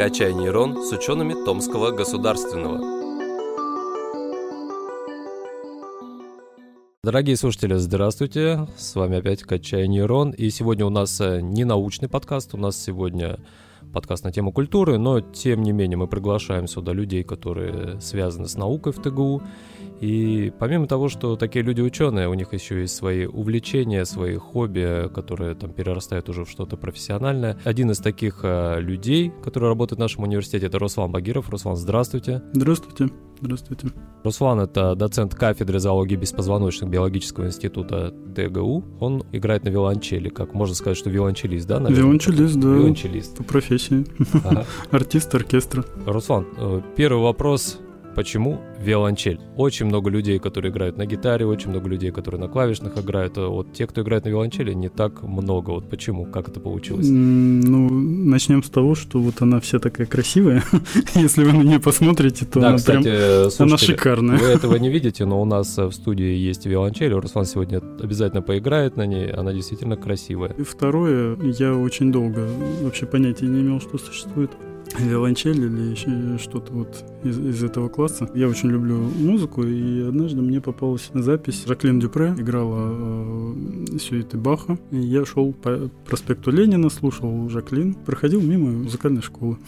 «Качай нейрон» с учеными Томского государственного. Дорогие слушатели, здравствуйте! С вами опять «Качай нейрон». И сегодня у нас э, не научный подкаст, у нас сегодня подкаст на тему культуры, но тем не менее мы приглашаем сюда людей, которые связаны с наукой в ТГУ, и помимо того, что такие люди ученые, у них еще есть свои увлечения, свои хобби, которые там перерастают уже в что-то профессиональное. Один из таких э, людей, который работает в нашем университете, это Руслан Багиров. Руслан, здравствуйте. Здравствуйте. Здравствуйте. Руслан — это доцент кафедры зоологии беспозвоночных биологического института ТГУ. Он играет на виолончели, как можно сказать, что виолончелист, да? Наверное? Виолончелист, да. Виолончелист. По профессии. Ага. Артист оркестра. Руслан, э, первый вопрос Почему виолончель? Очень много людей, которые играют на гитаре, очень много людей, которые на клавишных играют. А вот те, кто играет на виолончели, не так много. Вот почему? Как это получилось? Ну, начнем с того, что вот она вся такая красивая. Если вы на нее посмотрите, то да, она кстати, прям... Она шикарная. Вы этого не видите, но у нас в студии есть виолончель. Руслан сегодня обязательно поиграет на ней. Она действительно красивая. И второе, я очень долго вообще понятия не имел, что существует виолончель или еще что-то вот из, из этого класса. Я очень люблю музыку, и однажды мне попалась запись. Жаклин Дюпре играла э, сюиты Баха. И я шел по проспекту Ленина, слушал Жаклин, проходил мимо музыкальной школы.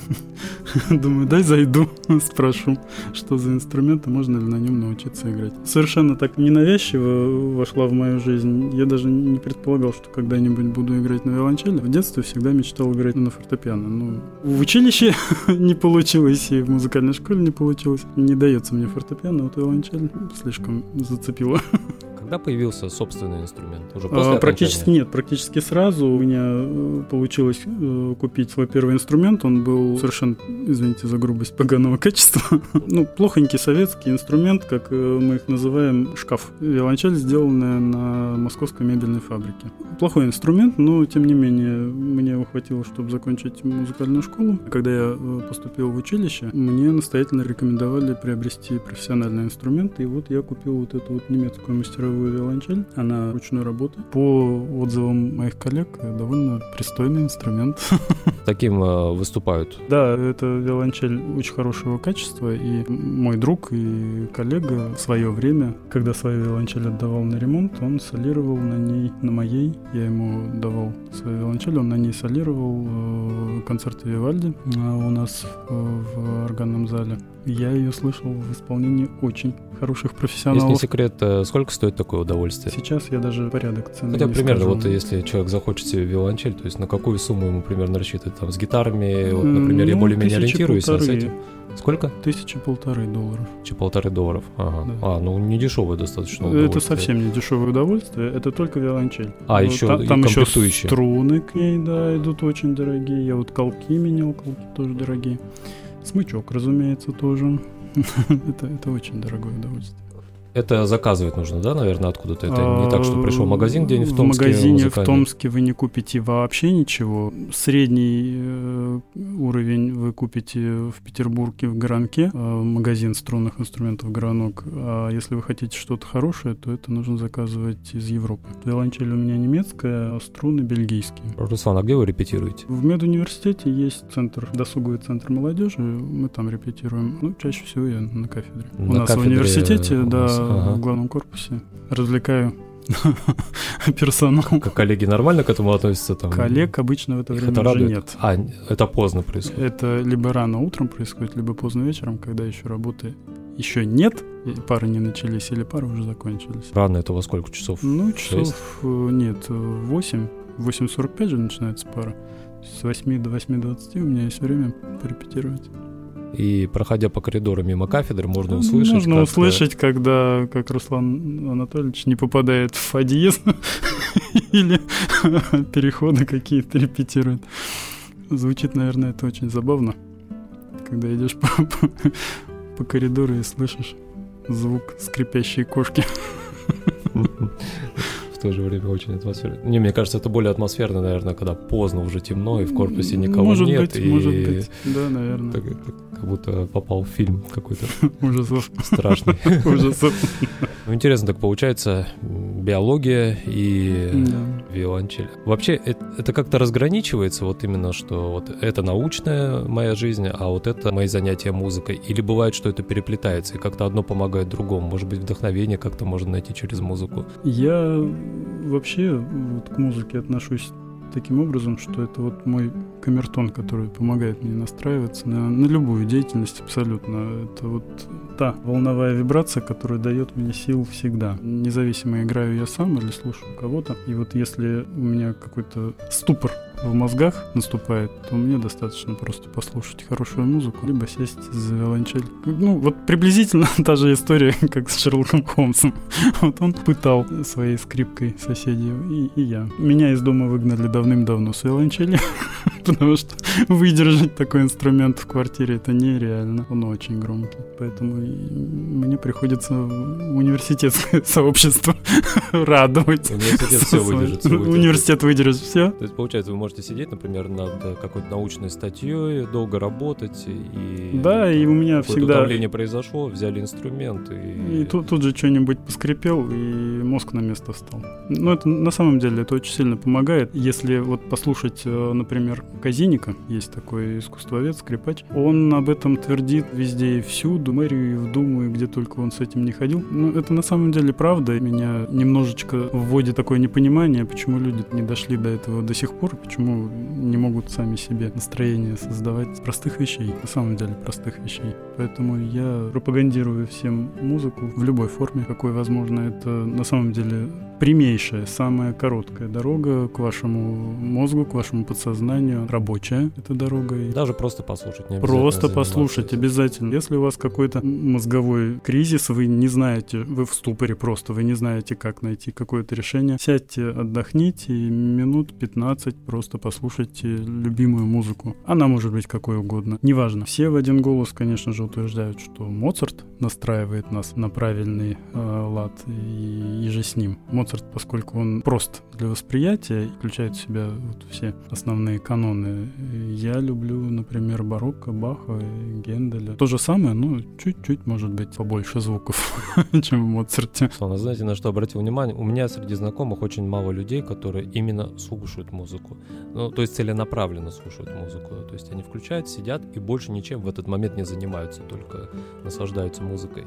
Думаю, дай зайду, спрошу, что за инструменты, можно ли на нем научиться играть. Совершенно так ненавязчиво вошла в мою жизнь. Я даже не предполагал, что когда-нибудь буду играть на виолончели. В детстве всегда мечтал играть на фортепиано. Ну, в училище не получилось, и в музыкальной школе не получилось. Не дается мне фортепиано, вот виолончель слишком зацепило. Когда появился собственный инструмент? Уже после а, практически нет, практически сразу у меня э, получилось э, купить свой первый инструмент. Он был совершенно, извините за грубость, поганого качества. ну, плохонький советский инструмент, как э, мы их называем, шкаф. Виолончель, сделанная на московской мебельной фабрике. Плохой инструмент, но тем не менее мне его хватило, чтобы закончить музыкальную школу. Когда я поступил в училище, мне настоятельно рекомендовали приобрести профессиональный инструмент, и вот я купил вот эту вот немецкую мастеровую новую виолончель. Она ручной работы. По отзывам моих коллег, довольно пристойный инструмент. Таким э, выступают? Да, это виолончель очень хорошего качества. И мой друг и коллега в свое время, когда свою виолончель отдавал на ремонт, он солировал на ней, на моей. Я ему давал свою виолончель, он на ней солировал э, концерты Вивальди э, у нас в органном зале. Я ее слышал в исполнении очень хороших профессионалов. Если не секрет, э, сколько стоит такое удовольствие? Сейчас я даже порядок цены Хотя примерно, скажу. вот если человек захочет себе виолончель, то есть на какую сумму ему примерно рассчитывать? Там с гитарами, вот, например, ну, я более-менее ориентируюсь, а с этим... Сколько? Тысячи полторы долларов. Тысячи полторы долларов. Ага. Да. А, ну не дешевое достаточно Это совсем не дешевое удовольствие, это только виолончель. А, еще Та, там еще струны к ней, да, идут очень дорогие. Я вот колки менял, колки тоже дорогие. Смычок, разумеется, тоже. это, это очень дорогое удовольствие. Это заказывать нужно, да, наверное, откуда-то? Это не так, что пришел в магазин где-нибудь в Томске? В магазине в Томске вы не купите вообще ничего. Средний э, вы купите в Петербурге в Гранке, э, магазин струнных инструментов Гранок. А если вы хотите что-то хорошее, то это нужно заказывать из Европы. Виолончель у меня немецкая, а струны бельгийские. Руслан, а где вы репетируете? В медуниверситете есть центр, досуговый центр молодежи, мы там репетируем. Ну, чаще всего я на кафедре. На у нас кафедре в университете, да, ага. в главном корпусе. Развлекаю персонал. Как коллеги нормально к этому относятся? Там? Коллег обычно в это время это уже радует? нет. А, это поздно происходит? Это либо рано утром происходит, либо поздно вечером, когда еще работы еще нет, пары не начались, или пары уже закончились. Рано это во сколько часов? Ну, часов 6? Э, нет, 8. 8.45 же начинается пара. С 8 до 8.20 у меня есть время порепетировать. И проходя по коридору мимо кафедры, можно услышать. Можно как услышать, когда как Руслан Анатольевич не попадает в подъезд или переходы какие-то репетирует. Звучит, наверное, это очень забавно, когда идешь по, по, по коридору и слышишь звук скрипящей кошки то же время очень атмосферно. Не, мне кажется, это более атмосферно, наверное, когда поздно, уже темно, и в корпусе никого может нет. Быть, и может быть, да, наверное. Так, так, как будто попал в фильм какой-то ужасов. Страшный. Ужасов. Ну, интересно так получается, биология и Да. виолончель. Вообще, это, это как-то разграничивается, вот именно, что вот это научная моя жизнь, а вот это мои занятия музыкой. Или бывает, что это переплетается, и как-то одно помогает другому. Может быть, вдохновение как-то можно найти через музыку. Я вообще вот к музыке отношусь таким образом, что это вот мой камертон, который помогает мне настраиваться на, на любую деятельность абсолютно. Это вот та волновая вибрация, которая дает мне сил всегда. Независимо, играю я сам или слушаю кого-то. И вот если у меня какой-то ступор в мозгах наступает, то мне достаточно просто послушать хорошую музыку, либо сесть за виолончель. Ну, вот приблизительно та же история, как с Шерлоком Холмсом. Вот он пытал своей скрипкой соседей, и, и я. Меня из дома выгнали давным-давно с виолончели, потому что выдержать такой инструмент в квартире это нереально. Он очень громкий. Поэтому мне приходится университетское сообщество радовать. Университет все выдержит. Университет выдержит все. То есть, получается, вы можете сидеть, например, над э, какой-то научной статьей, долго работать, и... Да, и у меня всегда... давление произошло, взяли инструмент, и... И тут, тут же что-нибудь поскрипел, и мозг на место встал. Ну, это на самом деле это очень сильно помогает. Если вот послушать, э, например, Казиника, есть такой искусствовед, скрипач, он об этом твердит везде и всюду, мэрию и в Думу, и где только он с этим не ходил. Ну, это на самом деле правда. Меня немножечко вводит такое непонимание, почему люди не дошли до этого до сих пор, почему не могут сами себе настроение создавать простых вещей, на самом деле простых вещей. Поэтому я пропагандирую всем музыку в любой форме, какой возможно. Это на самом деле прямейшая, самая короткая дорога к вашему мозгу, к вашему подсознанию. Рабочая эта дорога. Даже просто послушать, не Просто послушать этим. обязательно. Если у вас какой-то мозговой кризис, вы не знаете, вы в ступоре просто, вы не знаете, как найти какое-то решение, сядьте, отдохните и минут 15 просто послушайте любимую музыку. Она может быть какой угодно, неважно. Все в один голос, конечно же, утверждают, что Моцарт настраивает нас на правильный э, лад и, и же с ним. Моцарт, поскольку он прост для восприятия, включает в себя вот все основные каноны. Я люблю, например, барокко, Баха, Генделя. То же самое, но чуть-чуть, может быть, побольше звуков, чем в Моцарте. Слава, знаете, на что обратил внимание? У меня среди знакомых очень мало людей, которые именно слушают музыку. Ну, то есть целенаправленно слушают музыку. То есть они включают, сидят и больше ничем в этот момент не занимаются, только наслаждаются музыкой.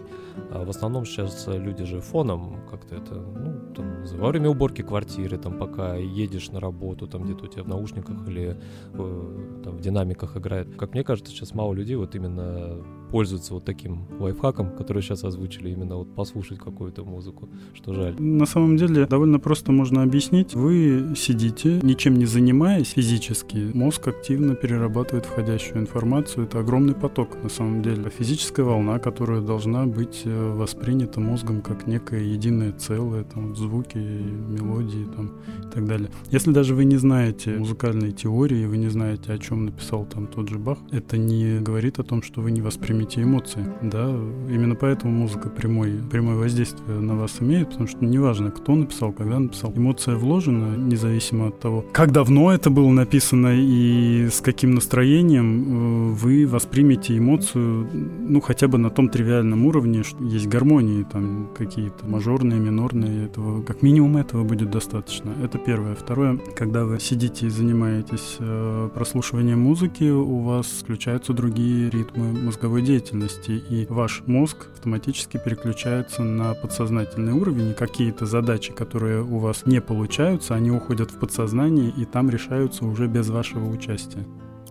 А в основном сейчас люди же фоном как-то это, ну, там, во время уборки квартиры, там, пока едешь на работу, там, где-то у тебя в наушниках или э, там, в динамиках играет. Как мне кажется, сейчас мало людей вот именно пользуются вот таким лайфхаком, который сейчас озвучили, именно вот послушать какую-то музыку, что жаль. На самом деле довольно просто можно объяснить. Вы сидите, ничем не занимаясь физически. Мозг активно перерабатывает входящую информацию. Это огромный поток на самом деле. Физическая волна, которая должна быть э, воспринята мозгом как некое единое целое, там звуки, мелодии там, и так далее. Если даже вы не знаете музыкальной теории, вы не знаете, о чем написал там тот же Бах, это не говорит о том, что вы не воспримете эмоции. Да, именно поэтому музыка прямой, прямое воздействие на вас имеет, потому что неважно, кто написал, когда написал. Эмоция вложена, независимо от того, как давно это было написано и с каким настроением, э, вы воспримете эмоцию, ну, хотя бы на том тривиальном уровне, что есть гармонии, там, какие-то мажорные, минорные, этого, как минимум этого будет достаточно. Это первое. Второе, когда вы сидите и занимаетесь э, прослушиванием музыки, у вас включаются другие ритмы мозговой деятельности, и ваш мозг автоматически переключается на подсознательный уровень, и какие-то задачи, которые у вас не получаются, они уходят в подсознание, и там решаются уже без вашего участия.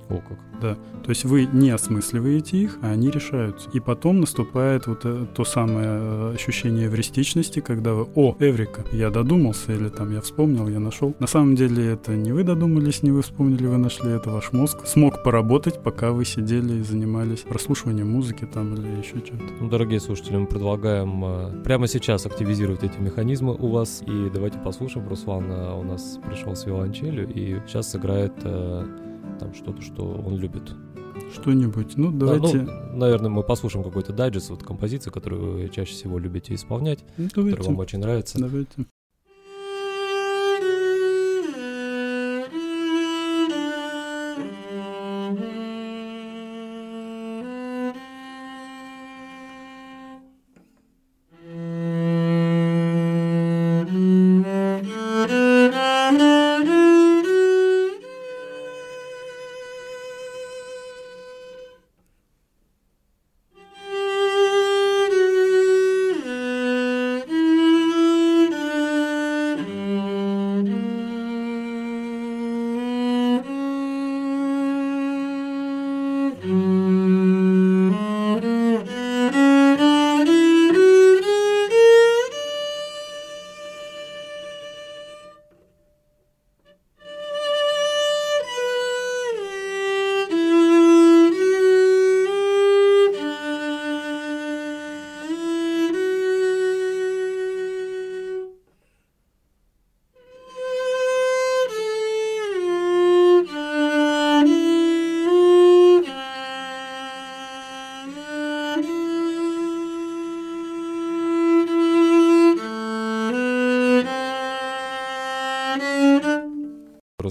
О, как. Да, то есть вы не осмысливаете их, а они решаются. И потом наступает вот э, то самое э, ощущение эвристичности, когда вы, о, Эврика, я додумался, или там я вспомнил, я нашел. На самом деле это не вы додумались, не вы вспомнили, вы нашли, это ваш мозг смог поработать, пока вы сидели и занимались прослушиванием музыки там или еще чем-то. Ну, дорогие слушатели, мы предлагаем э, прямо сейчас активизировать эти механизмы у вас. И давайте послушаем. Руслан у нас пришел с виолончелью и сейчас сыграет там что-то, что он любит. Что-нибудь. Ну, Да, давайте... ну, наверное, мы послушаем какой-то дайджест вот композиции, которую вы чаще всего любите исполнять, ну, которая вам очень нравится. Давайте.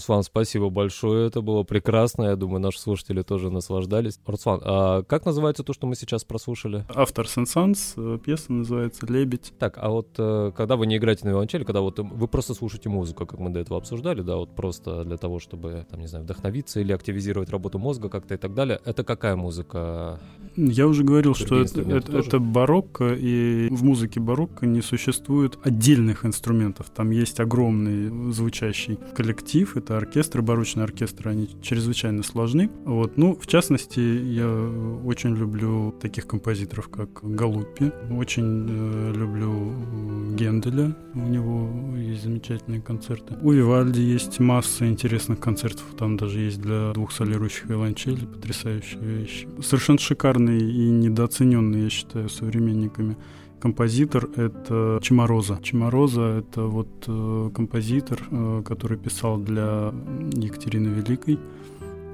Руслан, спасибо большое. Это было прекрасно. Я думаю, наши слушатели тоже наслаждались. Руслан, а как называется то, что мы сейчас прослушали? Автор Сенсанс, э, пьеса называется «Лебедь». Так, а вот э, когда вы не играете на виолончели, когда вот вы просто слушаете музыку, как мы до этого обсуждали, да, вот просто для того, чтобы, там, не знаю, вдохновиться или активизировать работу мозга как-то и так далее, это какая музыка? Я уже говорил, что это, это, это барокко, и в музыке барокко не существует отдельных инструментов. Там есть огромный звучащий коллектив, это оркестры, барочные оркестры, они чрезвычайно сложны. Вот. Ну, в частности, я очень люблю таких композиторов, как Галуппи, очень э, люблю Генделя, у него есть замечательные концерты. У Вивальди есть масса интересных концертов, там даже есть для двух солирующих виолончелей потрясающие вещи. Совершенно шикарные и недооцененные, я считаю, современниками композитор — это Чемороза. Чемороза — это вот э, композитор, э, который писал для Екатерины Великой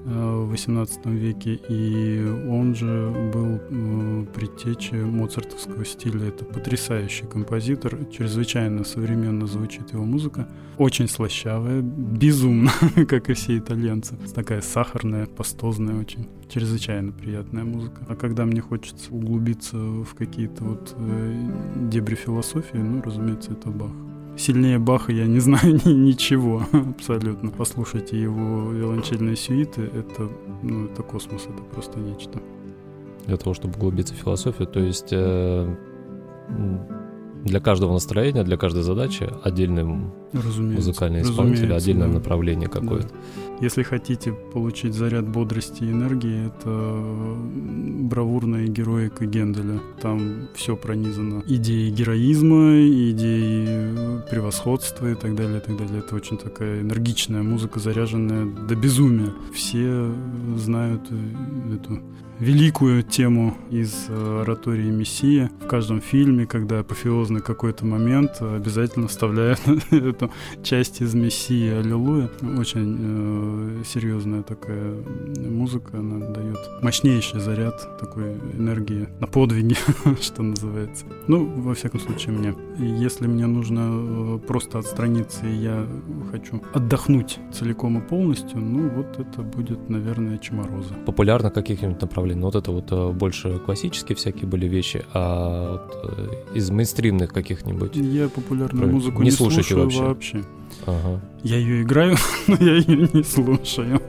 в XVIII веке, и он же был э, предтечей моцартовского стиля. Это потрясающий композитор, чрезвычайно современно звучит его музыка, очень слащавая, безумно, как и все итальянцы. Такая сахарная, пастозная очень чрезвычайно приятная музыка. А когда мне хочется углубиться в какие-то вот э, дебри философии, ну, разумеется, это Бах. Сильнее Баха я не знаю ни, ничего абсолютно. Послушайте его виолончельные сюиты, это, ну, это космос, это просто нечто. Для того, чтобы углубиться в философию, то есть э, для каждого настроения, для каждой задачи отдельный музыкальный исполнитель, отдельное да. направление какое-то. Да. Если хотите получить заряд бодрости и энергии, это бравурная героика Генделя. Там все пронизано идеей героизма, идеей превосходства и так далее, и так далее. Это очень такая энергичная музыка, заряженная до безумия. Все знают эту великую тему из оратории Мессия. В каждом фильме, когда апофеозный какой-то момент, обязательно вставляют эту часть из Мессии Аллилуйя. Очень э, серьезная такая музыка, она дает мощнейший заряд такой энергии на подвиги, что называется. Ну, во всяком случае, мне. Если мне нужно э, просто отстраниться, и я хочу отдохнуть целиком и полностью, ну, вот это будет, наверное, Чемороза. Популярно каких-нибудь направлений. Но вот это вот э, больше классические всякие были вещи, а вот э, из мейнстримных каких-нибудь. Я популярную музыку не, не слушаю вообще. Вообще. Ага. Я ее играю, но я ее не слушаю.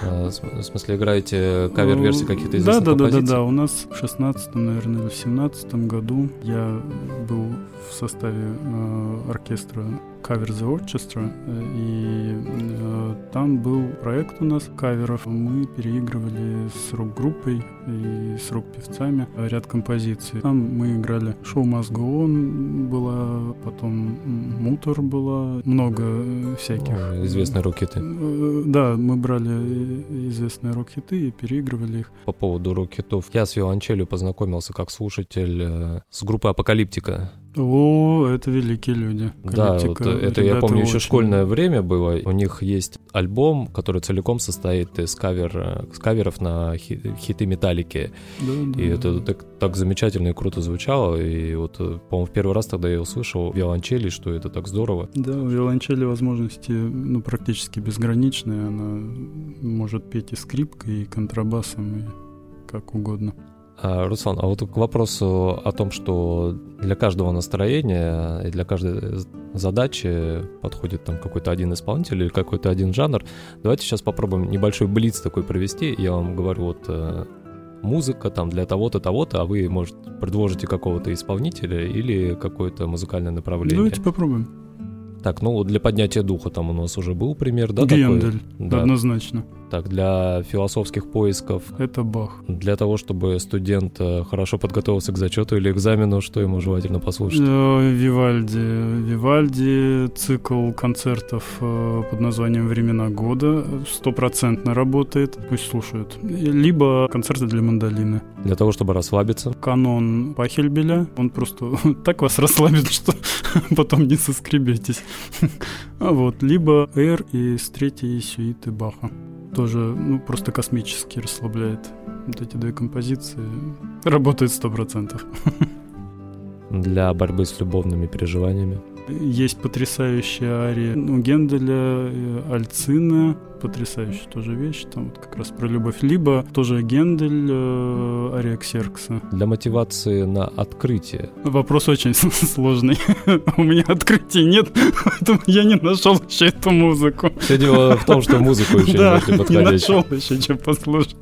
А, в смысле, играете кавер-версии каких-то известных да, да, композиций? Да, да, да, У нас в 16 наверное, или в 17 году я был в составе э, оркестра Cover the Orchestra, э, и э, там был проект у нас каверов. Мы переигрывали с рок-группой и с рок-певцами ряд композиций. Там мы играли Show Must Go On была, потом Мутор была, много э, всяких. О, известные рок-хиты. Э, да, мы брали известные рок-хиты и переигрывали их. По поводу рок-хитов. Я с виолончелью познакомился как слушатель э, с группой Апокалиптика. О, это великие люди. Да, вот это я помню очень... еще школьное время было. У них есть альбом, который целиком состоит из кавер, из каверов на хиты Металлики. Да, да, и да. это так, так замечательно и круто звучало. И вот, по-моему, в первый раз тогда я услышал виолончели, что это так здорово. Да, у виолончели возможности ну, практически безграничные. Она может петь и скрипкой, и контрабасом, и как угодно. А, Руслан, а вот к вопросу о том, что для каждого настроения и для каждой задачи подходит там какой-то один исполнитель или какой-то один жанр, давайте сейчас попробуем небольшой блиц такой провести. Я вам говорю, вот э, музыка там для того-то, того-то, а вы, может, предложите какого-то исполнителя или какое-то музыкальное направление. Давайте попробуем. Так, ну для поднятия духа там у нас уже был пример, да? Гендель, такой? да. однозначно. Так, для философских поисков. Это Бах. Для того, чтобы студент э, хорошо подготовился к зачету или экзамену, что ему желательно послушать? Э, Вивальди. Вивальди, цикл концертов э, под названием «Времена года» стопроцентно работает. Пусть слушают. Либо концерты для мандолины. Для того, чтобы расслабиться. Канон Пахельбеля. Он просто так вас расслабит, что потом не соскребетесь. А вот. Либо «Эр» из третьей сюиты Баха тоже ну, просто космически расслабляет. Вот эти две композиции работают сто процентов. Для борьбы с любовными переживаниями. Есть потрясающая ария у Генделя, э, Альцина, потрясающая тоже вещь, там вот как раз про любовь. Либо тоже Гендель, э, ария Ксеркса. Для мотивации на открытие. Вопрос очень сложный. У меня открытий нет, поэтому я не нашел еще эту музыку. Все дело в том, что музыку еще не не нашел еще, что послушать.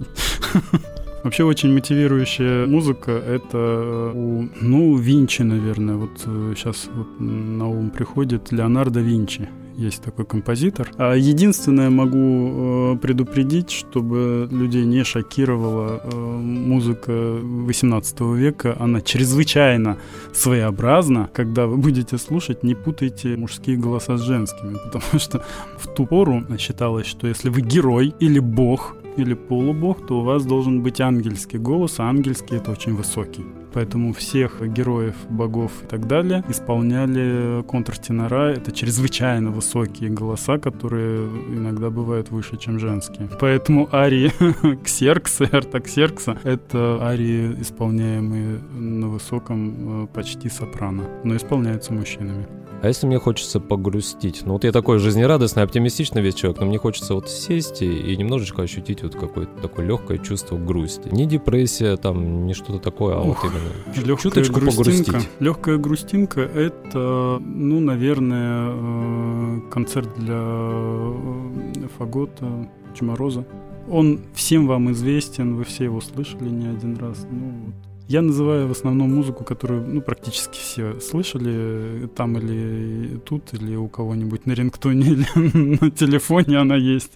Вообще очень мотивирующая музыка это у, ну, Винчи, наверное. Вот сейчас вот на ум приходит Леонардо Винчи есть такой композитор. А единственное могу э, предупредить, чтобы людей не шокировала э, музыка 18 века. Она чрезвычайно своеобразна. Когда вы будете слушать, не путайте мужские голоса с женскими, потому что в ту пору считалось, что если вы герой или бог, или полубог, то у вас должен быть ангельский голос, а ангельский это очень высокий. Поэтому всех героев, богов и так далее исполняли контртенора. Это чрезвычайно высокие голоса, которые иногда бывают выше, чем женские. Поэтому арии Ксеркса Артаксеркса — это арии, исполняемые на высоком э, почти сопрано, но исполняются мужчинами. А если мне хочется погрустить? Ну вот я такой жизнерадостный, оптимистичный весь человек, но мне хочется вот сесть и, и немножечко ощутить вот какое-то такое легкое чувство грусти. Не депрессия, там, не что-то такое, а вот именно легкая чуточку грустинка. погрустить. Легкая грустинка — это, ну, наверное, э, концерт для э, фагота Чемороза. Он всем вам известен, вы все его слышали не один раз. Ну, вот я называю в основном музыку, которую ну, практически все слышали, там или тут, или у кого-нибудь на рингтоне, или на телефоне она есть.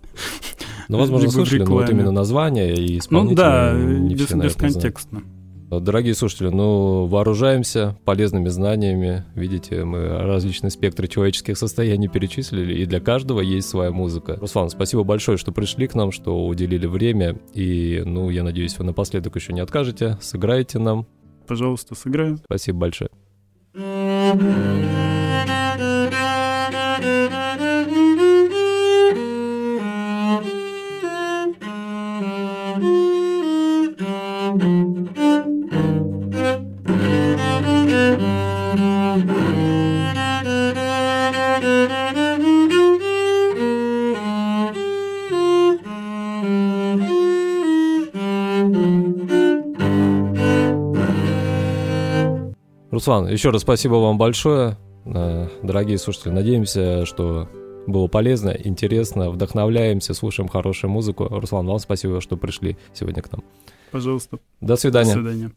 Ну, возможно, Либо слышали, но вот именно название и исполнитель Ну да, не без, все, бесконтекстно. Знают. Дорогие слушатели, ну, вооружаемся полезными знаниями. Видите, мы различные спектры человеческих состояний перечислили, и для каждого есть своя музыка. Руслан, спасибо большое, что пришли к нам, что уделили время. И, ну, я надеюсь, вы напоследок еще не откажете, сыграете нам. Пожалуйста, сыграю. Спасибо большое. Руслан, еще раз спасибо вам большое. Э, дорогие слушатели, надеемся, что было полезно, интересно, вдохновляемся, слушаем хорошую музыку. Руслан, вам спасибо, что пришли сегодня к нам. Пожалуйста. До свидания. До свидания.